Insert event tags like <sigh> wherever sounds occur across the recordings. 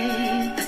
the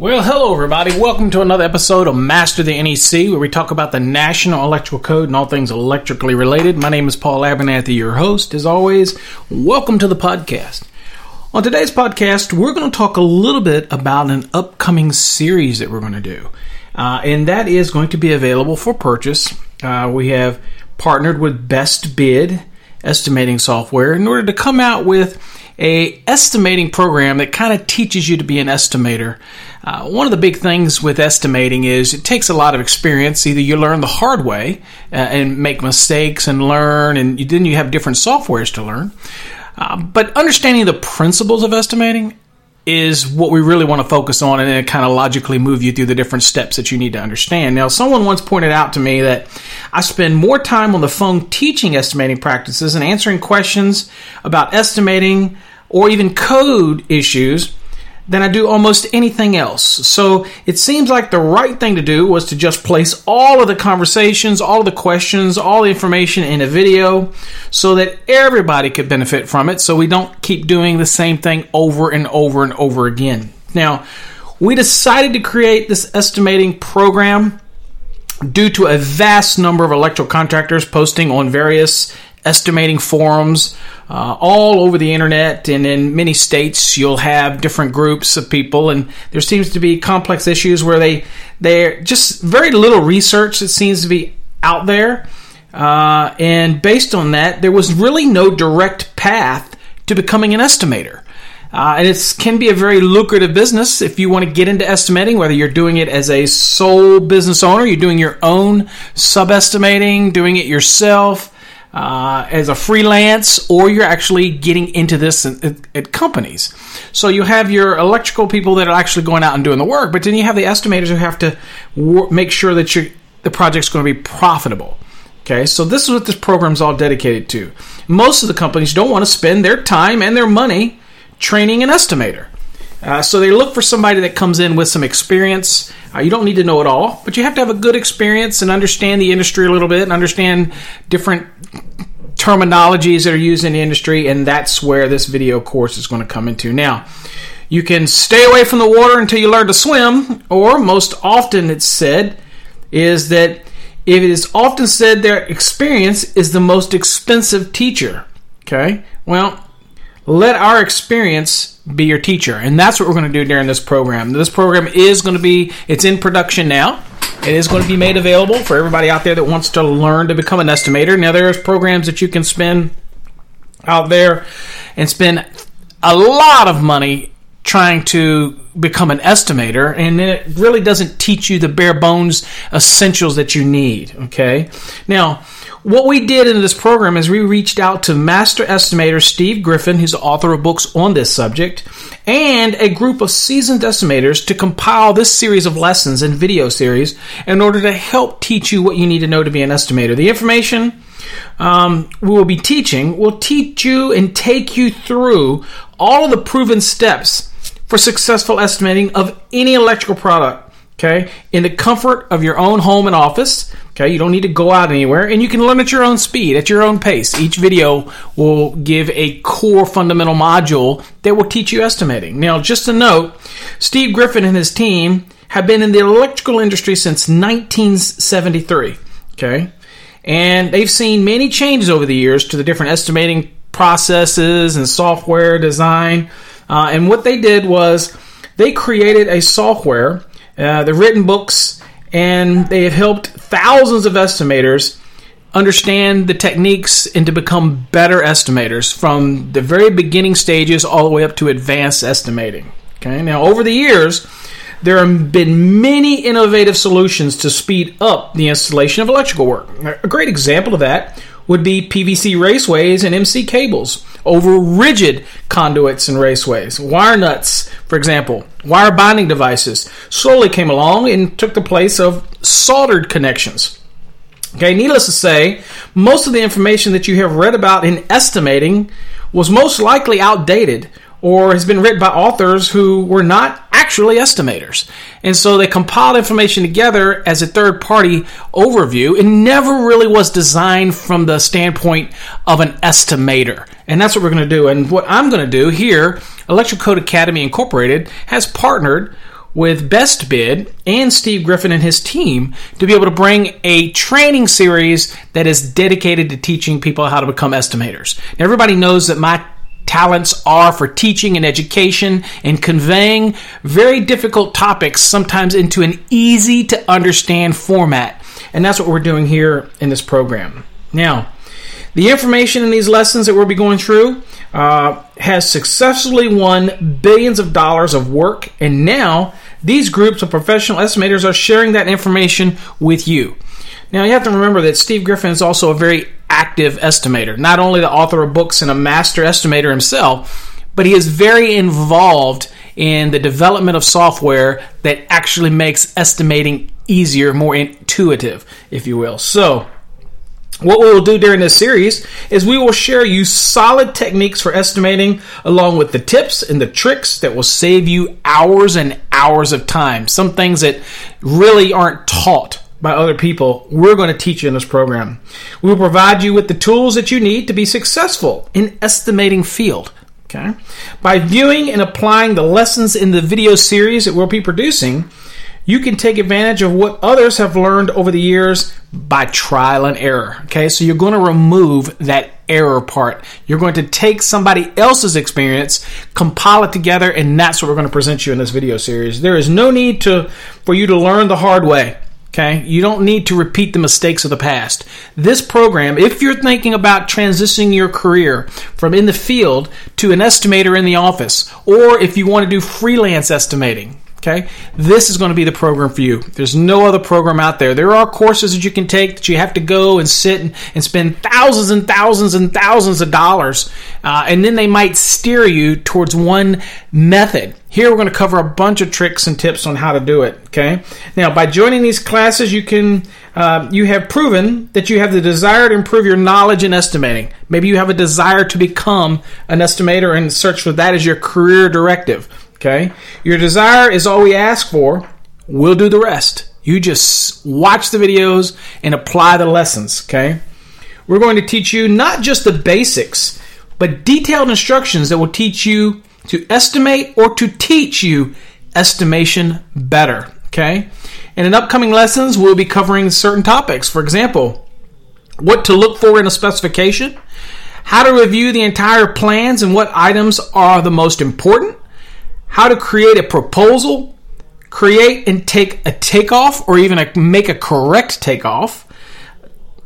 Well, hello, everybody. Welcome to another episode of Master the NEC, where we talk about the National Electrical Code and all things electrically related. My name is Paul Abernathy, your host. As always, welcome to the podcast. On today's podcast, we're going to talk a little bit about an upcoming series that we're going to do. Uh, and that is going to be available for purchase. Uh, we have partnered with Best Bid estimating software in order to come out with a estimating program that kind of teaches you to be an estimator. Uh, one of the big things with estimating is it takes a lot of experience. Either you learn the hard way uh, and make mistakes and learn, and you, then you have different softwares to learn. Uh, but understanding the principles of estimating is what we really want to focus on and then kind of logically move you through the different steps that you need to understand. Now, someone once pointed out to me that I spend more time on the phone teaching estimating practices and answering questions about estimating or even code issues than I do almost anything else. So it seems like the right thing to do was to just place all of the conversations, all of the questions, all the information in a video so that everybody could benefit from it so we don't keep doing the same thing over and over and over again. Now, we decided to create this estimating program due to a vast number of electrical contractors posting on various estimating forums uh, all over the internet and in many states you'll have different groups of people and there seems to be complex issues where they they're just very little research that seems to be out there. Uh, and based on that there was really no direct path to becoming an estimator. Uh, and it can be a very lucrative business if you want to get into estimating, whether you're doing it as a sole business owner, you're doing your own sub estimating, doing it yourself uh, as a freelance, or you're actually getting into this at, at, companies. So you have your electrical people that are actually going out and doing the work, but then you have the estimators who have to wor- make sure that the project's going to be profitable. Okay, so this is what this program is all dedicated to. Most of the companies don't want to spend their time and their money training an estimator. Uh, so they look for somebody that comes in with some experience. Uh, you don't need to know it all, but you have to have a good experience and understand the industry a little bit and understand different terminologies that are used in the industry, and that's where this video course is going to come into. Now, you can stay away from the water until you learn to swim, or most often it's said is that it is often said their experience is the most expensive teacher. Okay? Well, let our experience be your teacher. And that's what we're going to do during this program. This program is going to be, it's in production now. It is going to be made available for everybody out there that wants to learn to become an estimator. Now, there's programs that you can spend out there and spend a lot of money trying to become an estimator, and it really doesn't teach you the bare bones essentials that you need. Okay? Now, what we did in this program is we reached out to master estimator Steve Griffin, who's the author of books on this subject, and a group of seasoned estimators to compile this series of lessons and video series in order to help teach you what you need to know to be an estimator. The information um, we will be teaching will teach you and take you through all of the proven steps for successful estimating of any electrical product. Okay, in the comfort of your own home and office. Okay, you don't need to go out anywhere, and you can learn at your own speed, at your own pace. Each video will give a core fundamental module that will teach you estimating. Now, just a note Steve Griffin and his team have been in the electrical industry since 1973. Okay, and they've seen many changes over the years to the different estimating processes and software design. Uh, and what they did was they created a software, uh, they've written books, and they have helped thousands of estimators understand the techniques and to become better estimators from the very beginning stages all the way up to advanced estimating. Okay, now over the years, there have been many innovative solutions to speed up the installation of electrical work. A great example of that would be PVC raceways and MC cables over rigid conduits and raceways. Wire nuts, for example, wire bonding devices slowly came along and took the place of soldered connections. Okay, needless to say, most of the information that you have read about in estimating was most likely outdated or has been written by authors who were not actually estimators. And so they compiled information together as a third party overview. It never really was designed from the standpoint of an estimator. And that's what we're going to do. And what I'm going to do here, Electrical Code Academy Incorporated has partnered with Best Bid and Steve Griffin and his team to be able to bring a training series that is dedicated to teaching people how to become estimators. Now, everybody knows that my talents are for teaching and education and conveying very difficult topics sometimes into an easy to understand format. And that's what we're doing here in this program. Now, the information in these lessons that we'll be going through uh, has successfully won billions of dollars of work, and now these groups of professional estimators are sharing that information with you. Now, you have to remember that Steve Griffin is also a very active estimator, not only the author of books and a master estimator himself, but he is very involved in the development of software that actually makes estimating easier, more intuitive, if you will. So, what we will do during this series is we will share you solid techniques for estimating along with the tips and the tricks that will save you hours and hours of time. Some things that really aren't taught by other people, we're going to teach you in this program. We will provide you with the tools that you need to be successful in estimating field. Okay? By viewing and applying the lessons in the video series that we'll be producing, you can take advantage of what others have learned over the years by trial and error. Okay, so you're going to remove that error part. You're going to take somebody else's experience, compile it together, and that's what we're going to present you in this video series. There is no need to for you to learn the hard way. Okay, you don't need to repeat the mistakes of the past. This program, if you're thinking about transitioning your career from in the field to an estimator in the office, or if you want to do freelance estimating, Okay, this is going to be the program for you. There's no other program out there. There are courses that you can take that you have to go and sit and, and spend thousands and thousands and thousands of dollars, uh, and then they might steer you towards one method. Here we're going to cover a bunch of tricks and tips on how to do it. Okay, now by joining these classes, you can uh, you have proven that you have the desire to improve your knowledge in estimating. Maybe you have a desire to become an estimator and search for that as your career directive. Okay? Your desire is all we ask for. We'll do the rest. You just watch the videos and apply the lessons. Okay? We're going to teach you not just the basics, but detailed instructions that will teach you to estimate or to teach you estimation better. Okay? And in upcoming lessons, we'll be covering certain topics. For example, what to look for in a specification, how to review the entire plans and what items are the most important, how to create a proposal, create and take a takeoff or even a, make a correct takeoff.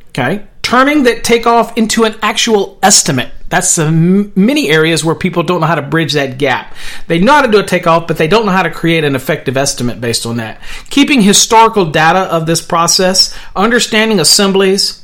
Okay. Turning that takeoff into an actual estimate. That's the many areas where people don't know how to bridge that gap. They know how to do a takeoff, but they don't know how to create an effective estimate based on that. Keeping historical data of this process, understanding assemblies,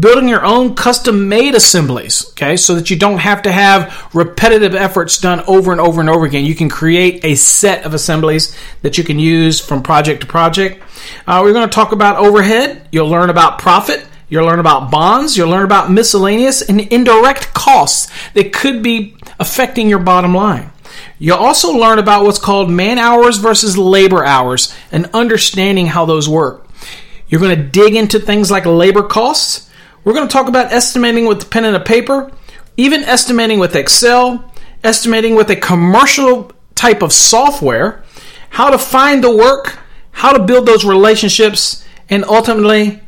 building your own custom made assemblies, okay, so that you don't have to have repetitive efforts done over and over and over again. You can create a set of assemblies that you can use from project to project. Uh, we're going to talk about overhead. You'll learn about profit. You'll learn about bonds. You'll learn about miscellaneous and indirect costs that could be affecting your bottom line. You'll also learn about what's called man hours versus labor hours and understanding how those work. You're going to dig into things like labor costs. We're going to talk about estimating with pen and a paper, even estimating with Excel, estimating with a commercial type of software, how to find the work, how to build those relationships, and ultimately,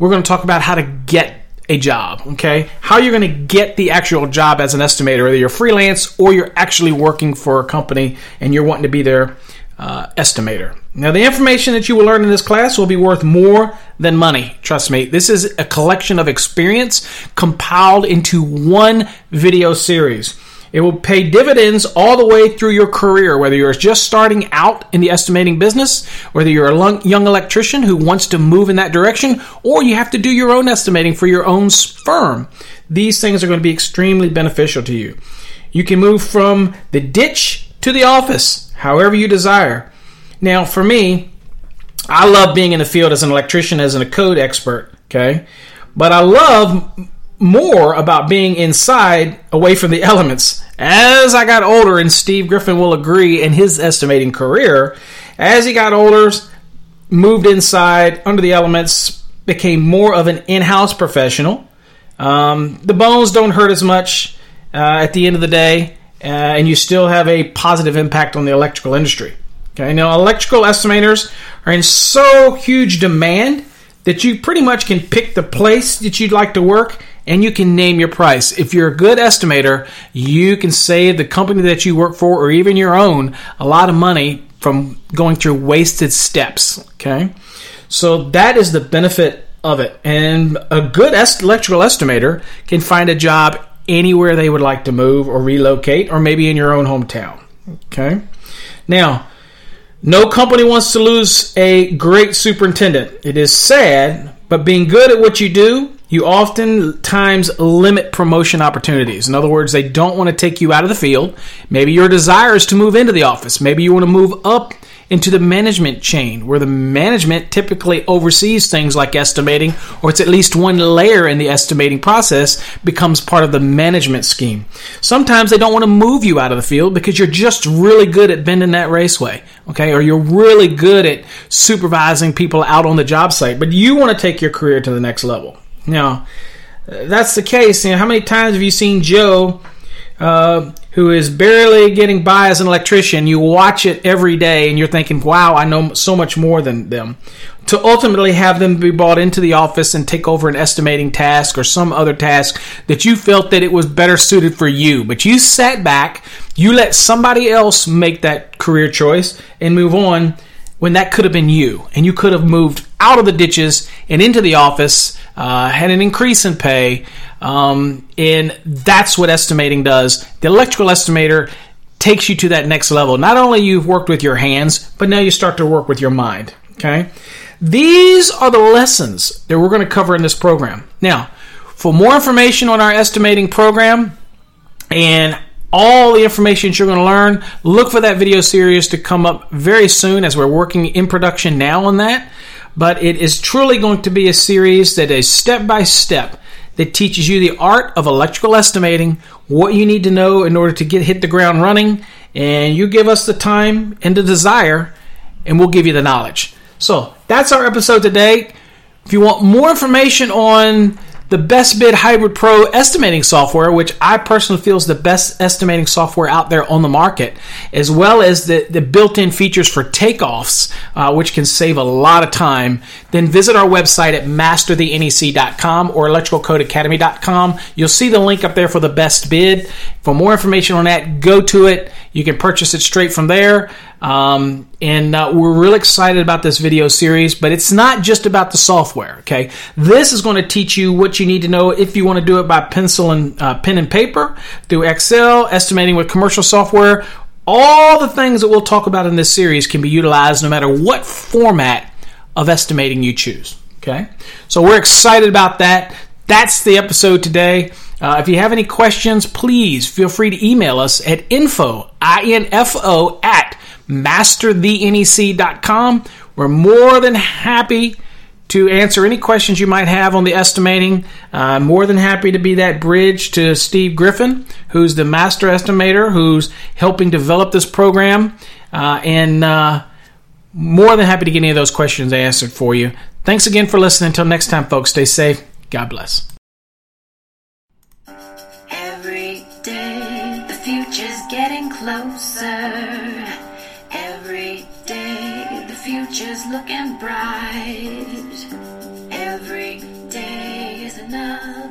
we're going to talk about how to get a job, okay? How you're going to get the actual job as an estimator, whether you're freelance or you're actually working for a company and you're wanting to be their uh, estimator. Now, the information that you will learn in this class will be worth more than money. Trust me. This is a collection of experience compiled into one video series. It will pay dividends all the way through your career, whether you're just starting out in the estimating business, whether you're a young electrician who wants to move in that direction, or you have to do your own estimating for your own firm. These things are going to be extremely beneficial to you. You can move from the ditch to the office, however you desire. Now, for me, I love being in the field as an electrician, as a code expert, okay? But I love more about being inside away from the <laughs> elements. As I got older, and Steve Griffin will agree in his estimating career, as he got older, moved inside under the elements, became more of an in house professional. Um, the bones don't hurt as much uh, at the end of the day, uh, and you still have a positive impact on the electrical industry. Okay, now electrical estimators are in so huge demand that you pretty much can pick the place that you'd like to work and you can name your price. If you're a good estimator, you can save the company that you work for or even your own a lot of money from going through wasted steps. Okay, so that is the benefit of it. And a good electrical estimator can find a job anywhere they would like to move or relocate, or maybe in your own hometown. Okay, now. No company wants to lose a great superintendent. It is sad, but being good at what you do you oftentimes limit promotion opportunities. In other words, they don't want to take you out of the field. Maybe your desire is to move into the office. Maybe you want to move up into the management chain, where the management typically oversees things like estimating, or it's at least one layer in the estimating process becomes part of the management scheme. Sometimes they don't want to move you out of the field because you're just really good at bending that raceway, okay, or you're really good at supervising people out on the job site, but you want to take your career to the next level. Now, that's the case. You know, how many times have you seen Joe, uh, who is barely getting by as an electrician? You watch it every day, and you're thinking, "Wow, I know so much more than them." To ultimately have them be brought into the office and take over an estimating task or some other task that you felt that it was better suited for you, but you sat back, you let somebody else make that career choice and move on when that could have been you, and you could have moved out of the ditches and into the office, uh, had an increase in pay, um, and that's what estimating does. The electrical estimator takes you to that next level. Not only you've worked with your hands, but now you start to work with your mind. Okay, these are the lessons that we're going to cover in this program. Now, for more information on our estimating program and all the information you're going to learn. Look for that video series to come up very soon as we're working in production now on that. But it is truly going to be a series that is step by step that teaches you the art of electrical estimating, what you need to know in order to get hit the ground running, and you give us the time and the desire, and we'll give you the knowledge. So that's our episode today. If you want more information on the Best Bid Hybrid Pro estimating software, which I personally feel is the best estimating software out there on the market, as well as the, the built in features for takeoffs, uh, which can save a lot of time, then visit our website at masterthenec.com or electricalcodeacademy.com. You'll see the link up there for the best bid. For more information on that, go to it. You can purchase it straight from there. Um, and uh, we're real excited about this video series, but it's not just about the software. Okay, this is going to teach you what you need to know if you want to do it by pencil and uh, pen and paper, through Excel, estimating with commercial software. All the things that we'll talk about in this series can be utilized no matter what format of estimating you choose. Okay, so we're excited about that. That's the episode today. Uh, if you have any questions, please feel free to email us at info, I-N-F-O, at masterthenec.com. We're more than happy to answer any questions you might have on the estimating. Uh, more than happy to be that bridge to Steve Griffin, who's the master estimator, who's helping develop this program, uh, and uh, more than happy to get any of those questions answered for you. Thanks again for listening. Until next time, folks, stay safe. God bless. Future's looking bright. Every day is beginning.